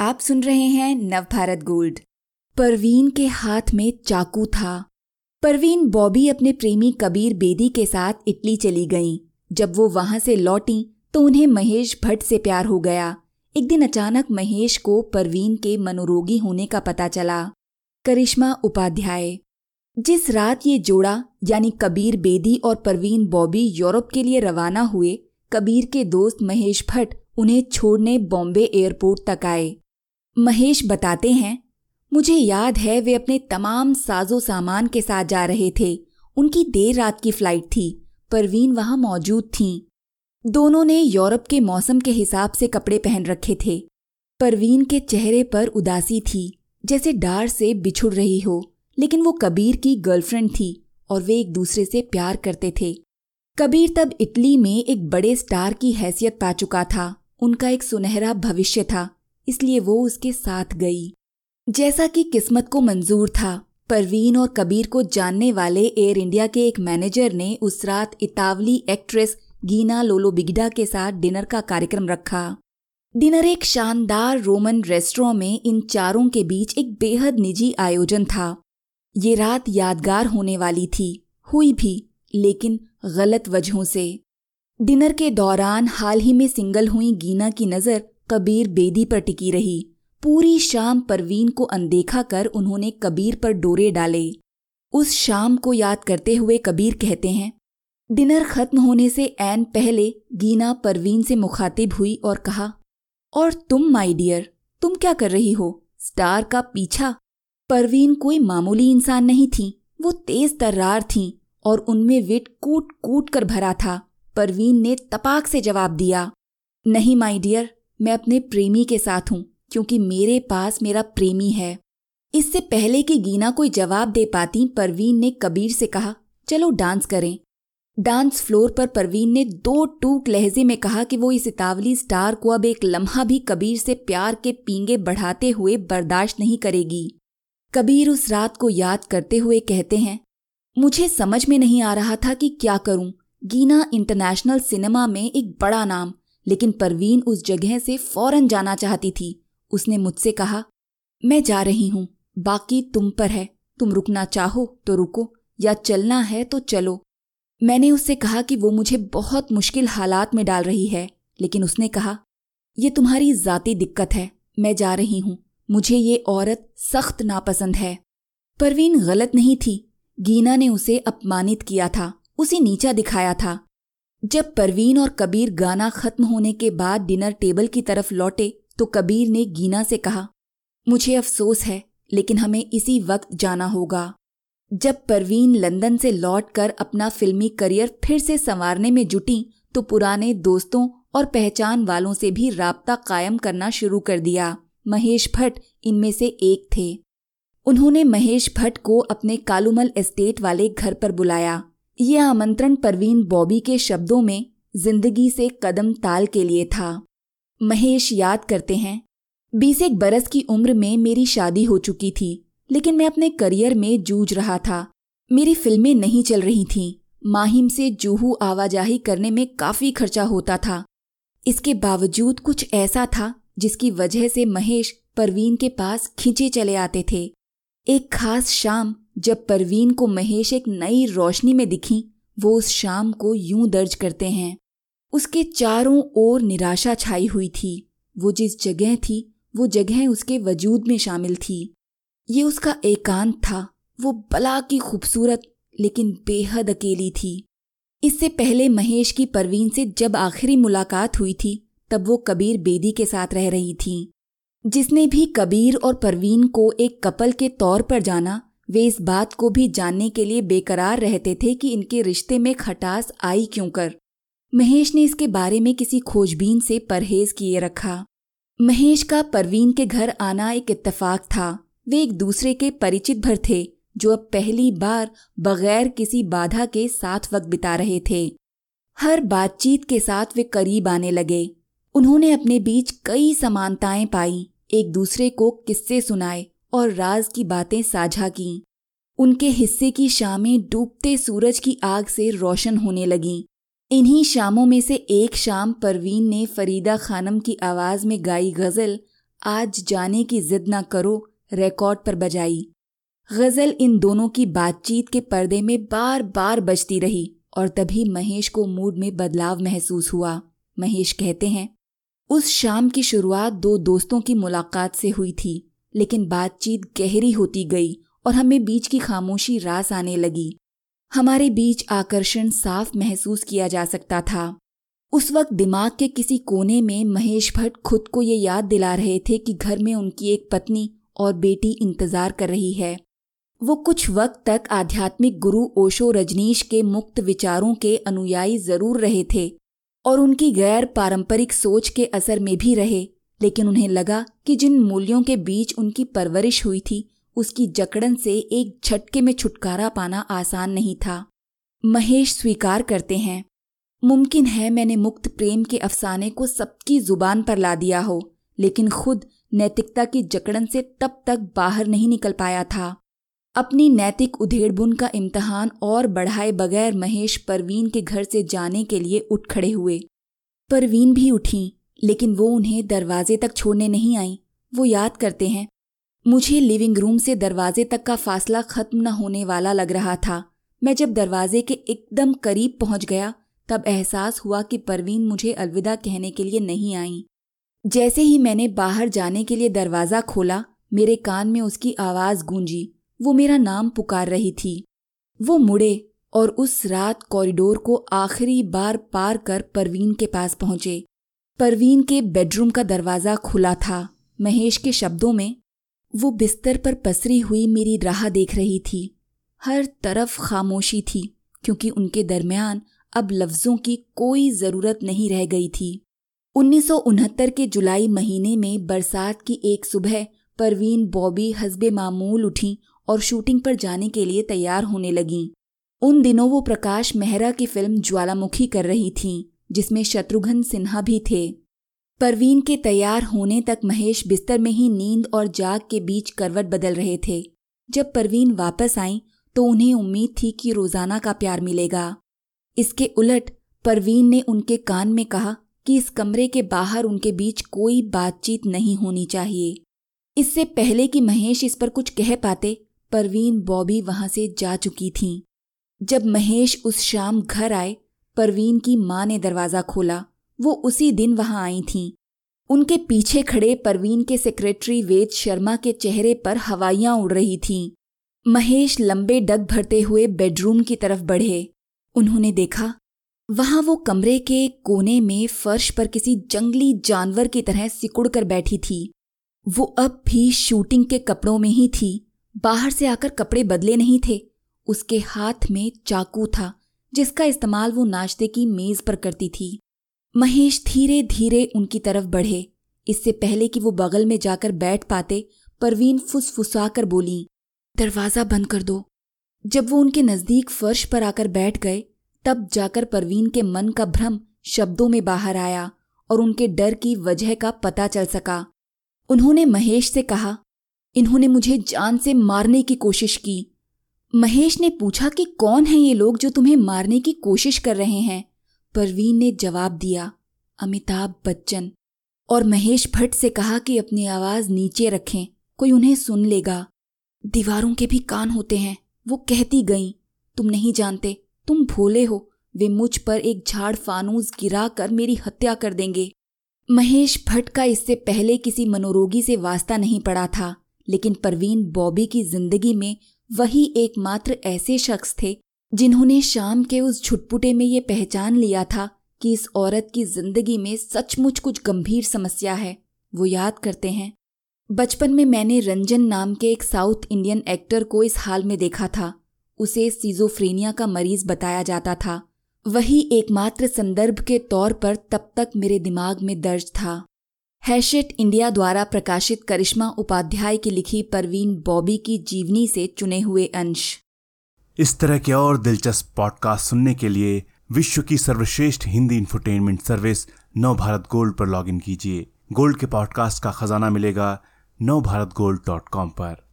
आप सुन रहे हैं नवभारत गोल्ड। परवीन के हाथ में चाकू था। परवीन बॉबी अपने प्रेमी कबीर बेदी के साथ इटली चली गईं। जब वो वहाँ से लौटी तो उन्हें महेश भट्ट से प्यार हो गया। एक दिन अचानक महेश को परवीन के मनोरोगी होने का पता चला। करिश्मा उपाध्याय। जिस रात ये जोड़ा, यानी कबीर बेदी और परवीन बॉबी यूरोप के लिए रवाना हुए, कबीर के दोस्त महेश भट्ट उन्हें छोड़ने बॉम्बे एयरपोर्ट तक आए। महेश बताते हैं, मुझे याद है वे अपने तमाम साजो सामान के साथ जा रहे थे। उनकी देर रात की फ़्लाइट थी, परवीन वहाँ मौजूद थीं। दोनों ने यूरोप के मौसम के हिसाब से कपड़े पहन रखे थे। परवीन के चेहरे पर उदासी थी, जैसे डार से बिछुड़ रही हो, लेकिन वो कबीर की गर्लफ्रेंड थी और वे एक दूसरे से प्यार करते थे। कबीर तब इटली में एक बड़े स्टार की हैसियत पा चुका था, उनका एक सुनहरा भविष्य था। इसलिए वो उसके साथ गई। जैसा कि किस्मत को मंजूर था, परवीन और कबीर को जानने वाले एयर इंडिया के एक मैनेजर ने उस रात इतावली एक्ट्रेस गीना लोलो बिगडा के साथ डिनर का कार्यक्रम रखा। डिनर एक शानदार रोमन रेस्टोरेंट में इन चारों के बीच एक बेहद निजी आयोजन था। ये रात यादगार होने वाली थी, हुई भी, लेकिन गलत वजहों से। डिनर के दौरान हाल ही में सिंगल हुई गीना की नज़र कबीर बेदी पर टिकी रही। पूरी शाम परवीन को अनदेखा कर उन्होंने कबीर पर डोरे डाले। उस शाम को याद करते हुए कबीर कहते हैं, डिनर खत्म होने से एन पहले गीना परवीन से मुखातिब हुई और कहा, और तुम माई डियर, तुम क्या कर रही हो? स्टार का पीछा? परवीन कोई मामूली इंसान नहीं थी, वो तेज तर्रार थी और उनमें विट कूट कूट कर भरा था। परवीन ने तपाक से जवाब दिया, नहीं माई डियर मैं अपने प्रेमी के साथ हूँ, क्योंकि मेरे पास मेरा प्रेमी है। इससे पहले कि गीना कोई जवाब दे पाती, परवीन ने कबीर से कहा, चलो डांस करें। डांस फ्लोर पर परवीन ने दो टूक लहजे में कहा कि वो इस इतावली स्टार को अब एक लम्हा भी कबीर से प्यार के पींगे बढ़ाते हुए बर्दाश्त नहीं करेगी। कबीर उस रात को याद करते हुए कहते हैं, मुझे समझ में नहीं आ रहा था कि क्या करूँ। गीना इंटरनेशनल सिनेमा में एक बड़ा नाम लेकिन परवीन उस जगह से फ़ौरन जाना चाहती थी। उसने मुझसे कहा, मैं जा रही हूँ। बाकी तुम पर है। तुम रुकना चाहो तो रुको, या चलना है तो चलो। मैंने उससे कहा कि वो मुझे बहुत मुश्किल हालात में डाल रही है, लेकिन उसने कहा, ये तुम्हारी जाती दिक्कत है। मैं जा रही हूँ। मुझे ये औरत सख्त नापसंद है। परवीन गलत नहीं थी। गीना ने उसे अपमानित किया था। उसे नीचा दिखाया था। जब परवीन और कबीर गाना खत्म होने के बाद डिनर टेबल की तरफ़ लौटे तो कबीर ने गीना से कहा, मुझे अफसोस है, लेकिन हमें इसी वक्त जाना होगा। जब परवीन लंदन से लौटकर अपना फिल्मी करियर फिर से संवारने में जुटी तो पुराने दोस्तों और पहचान वालों से भी राबता कायम करना शुरू कर दिया। महेश भट्ट इनमें से एक थे। उन्होंने महेश भट्ट को अपने कालूमल एस्टेट वाले घर पर बुलाया। ये आमंत्रण परवीन बॉबी के शब्दों में ज़िंदगी से कदम ताल के लिए था। महेश याद करते हैं बीस एक बरस की उम्र में मेरी शादी हो चुकी थी, लेकिन मैं अपने करियर में जूझ रहा था। मेरी फ़िल्में नहीं चल रही थीं। माहिम से जूहू आवाजाही करने में काफ़ी खर्चा होता था। इसके बावजूद कुछ ऐसा था जिसकी वजह से महेश परवीन के पास खींचे चले आते थे। एक खास शाम जब परवीन को महेश एक नई रोशनी में दिखी, वो उस शाम को यूँ दर्ज करते हैं। उसके चारों ओर निराशा छाई हुई थी। वो जिस जगह थी, वो जगह उसके वजूद में शामिल थी। ये उसका एकांत था। वो बला की खूबसूरत, लेकिन बेहद अकेली थी। इससे पहले महेश की परवीन से जब आखिरी मुलाकात हुई थी, तब वो कबीर बेदी के साथ रह रही थी। जिसने भी कबीर और परवीन को एक कपल के तौर पर जाना वे इस बात को भी जानने के लिए बेकरार रहते थे कि इनके रिश्ते में खटास आई क्यों कर। महेश ने इसके बारे में किसी खोजबीन से परहेज किए रखा। महेश का परवीन के घर आना एक इत्तेफाक था। वे एक दूसरे के परिचित भर थे, जो अब पहली बार बगैर किसी बाधा के साथ वक्त बिता रहे थे। हर बातचीत के साथ वे करीब आने लगे। उन्होंने अपने बीच कई समानताएँ पाई, एक दूसरे को किस्से सुनाए और राज की बातें साझा की। उनके हिस्से की शामें डूबते सूरज की आग से रोशन होने लगीं। इन्हीं शामों में से एक शाम परवीन ने फरीदा खानम की आवाज़ में गाई गज़ल, आज जाने की जिद ना करो रिकॉर्ड पर बजाई। गज़ल इन दोनों की बातचीत के पर्दे में बार बार बजती रही और तभी महेश को मूड में बदलाव महसूस हुआ। महेश कहते हैं, उस शाम की शुरुआत दो दोस्तों की मुलाकात से हुई थी। लेकिन बातचीत गहरी होती गई और हमें बीच की खामोशी रास आने लगी। हमारे बीच आकर्षण साफ़ महसूस किया जा सकता था। उस वक्त दिमाग के किसी कोने में महेश भट्ट खुद को ये याद दिला रहे थे कि घर में उनकी एक पत्नी और बेटी इंतज़ार कर रही है। वो कुछ वक्त तक आध्यात्मिक गुरु ओशो रजनीश के मुक्त विचारों के अनुयायी ज़रूर रहे थे और उनकी गैर पारंपरिक सोच के असर में भी रहे। लेकिन उन्हें लगा कि जिन मूल्यों के बीच उनकी परवरिश हुई थी, उसकी जकड़न से एक झटके में छुटकारा पाना आसान नहीं था। महेश स्वीकार करते हैं। मुमकिन है मैंने मुक्त प्रेम के अफसाने को सबकी ज़ुबान पर ला दिया हो, लेकिन खुद नैतिकता की जकड़न से तब तक बाहर नहीं निकल पाया था। अपनी नैतिक उधेड़बुन का इम्तहान और बढ़ाए बगैर महेश परवीन के घर से जाने के लिए उठ खड़े हुए। परवीन भी उठी। लेकिन वो उन्हें दरवाजे तक छोड़ने नहीं आई। वो याद करते हैं, मुझे लिविंग रूम से दरवाजे तक का फासला खत्म न होने वाला लग रहा था। मैं जब दरवाजे के एकदम करीब पहुँच गया, तब एहसास हुआ कि परवीन मुझे अलविदा कहने के लिए नहीं आई। जैसे ही मैंने बाहर जाने के लिए दरवाज़ा खोला, मेरे कान में उसकी आवाज़ गूंजी। वो मेरा नाम पुकार रही थी। वो मुड़े और उस रात कॉरिडोर को आखिरी बार पार कर परवीन के पास पहुँचे। परवीन के बेडरूम का दरवाज़ा खुला था। महेश के शब्दों में वो बिस्तर पर पसरी हुई मेरी राह देख रही थी। हर तरफ़ खामोशी थी, क्योंकि उनके दरमियान अब लफ्जों की कोई ज़रूरत नहीं रह गई थी। उन्नीस सौ उनहत्तर के जुलाई महीने में बरसात की एक सुबह परवीन बॉबी हसबे मामूल उठी और शूटिंग पर जाने के लिए तैयार होने लगी। उन दिनों वो प्रकाश मेहरा की फ़िल्म ज्वालामुखी कर रही थी। जिसमें शत्रुघ्न सिन्हा भी थे। परवीन के तैयार होने तक महेश बिस्तर में ही नींद और जाग के बीच करवट बदल रहे थे। जब परवीन वापस आई तो उन्हें उम्मीद थी कि रोज़ाना का प्यार मिलेगा। इसके उलट परवीन ने उनके कान में कहा कि इस कमरे के बाहर उनके बीच कोई बातचीत नहीं होनी चाहिए। इससे पहले कि महेश इस पर कुछ कह पाते, परवीन बॉबी वहाँ से जा चुकी थीं। जब महेश उस शाम घर आए परवीन की माँ ने दरवाज़ा खोला। वो उसी दिन वहाँ आई थीं। उनके पीछे खड़े परवीन के सेक्रेटरी वेद शर्मा के चेहरे पर हवाइयाँ उड़ रही थीं। महेश लंबे डग भरते हुए बेडरूम की तरफ़ बढ़े। उन्होंने देखा, वहाँ वो कमरे के कोने में फर्श पर किसी जंगली जानवर की तरह सिकुड़ कर बैठी थी। वो अब भी शूटिंग के कपड़ों में ही थी। बाहर से आकर कपड़े बदले नहीं थे। उसके हाथ में चाकू था। जिसका इस्तेमाल वो नाश्ते की मेज पर करती थी। महेश धीरे धीरे उनकी तरफ़ बढ़े। इससे पहले कि वो बगल में जाकर बैठ पाते, परवीन फुसफुसा कर बोली, दरवाज़ा बंद कर दो। जब वो उनके नज़दीक फर्श पर आकर बैठ गए, तब जाकर परवीन के मन का भ्रम शब्दों में बाहर आया और उनके डर की वजह का पता चल सका। उन्होंने महेश से कहा, इन्होंने मुझे जान से मारने की कोशिश की। महेश ने पूछा कि कौन है ये लोग जो तुम्हें मारने की कोशिश कर रहे हैं? परवीन ने जवाब दिया, अमिताभ बच्चन। और महेश भट्ट से कहा कि अपनी आवाज़ नीचे रखें, कोई उन्हें सुन लेगा। दीवारों के भी कान होते हैं, वो कहती गईं, तुम नहीं जानते, तुम भोले हो, वे मुझ पर एक झाड़ फानूस गिरा कर मेरी हत्या कर देंगे। महेश भट्ट का इससे पहले किसी मनोरोगी से वास्ता नहीं पड़ा था, लेकिन परवीन बॉबी की ज़िंदगी में वही एकमात्र ऐसे शख्स थे जिन्होंने शाम के उस छुटपुटे में ये पहचान लिया था कि इस औरत की ज़िंदगी में सचमुच कुछ गंभीर समस्या है। वो याद करते हैं, बचपन में मैंने रंजन नाम के एक साउथ इंडियन एक्टर को इस हाल में देखा था। उसे सीजोफ्रेनिया का मरीज़ बताया जाता था। वही एकमात्र संदर्भ के तौर पर तब तक मेरे दिमाग में दर्ज था। हैशेट इंडिया द्वारा प्रकाशित करिश्मा उपाध्याय की लिखी परवीन बॉबी की जीवनी से चुने हुए अंश। इस तरह के और दिलचस्प पॉडकास्ट सुनने के लिए विश्व की सर्वश्रेष्ठ Hindi infotainment service Nav Bharat Gold पर लॉगिन कीजिए। गोल्ड के पॉडकास्ट का खजाना मिलेगा नव भारत गोल्ड डॉट कॉम पर।